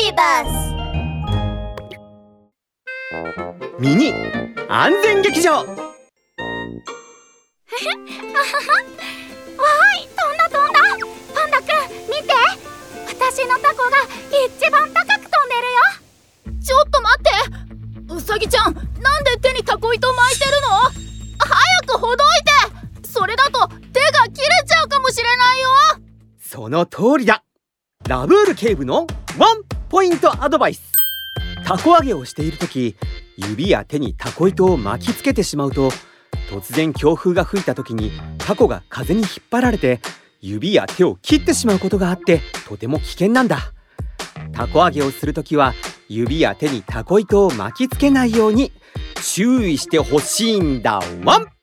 ビバスミニ安全劇場。わーい飛んだ飛んだ。パンダくん見て。私のタコが一番高く飛んでるよ。ちょっと待って。うさぎちゃんなんで手にタコ糸巻いてるの？早くほどいて。それだと手が切れちゃうかもしれないよ。その通りだ。ラブール警部のワンポイントアドバイス。タコ揚げをしている時指や手にタコ糸を巻きつけてしまうと突然強風が吹いた時にタコが風に引っ張られて指や手を切ってしまうことがあってとても危険なんだ。タコ揚げをする時は指や手にタコ糸を巻きつけないように注意してほしいんだ。ワン！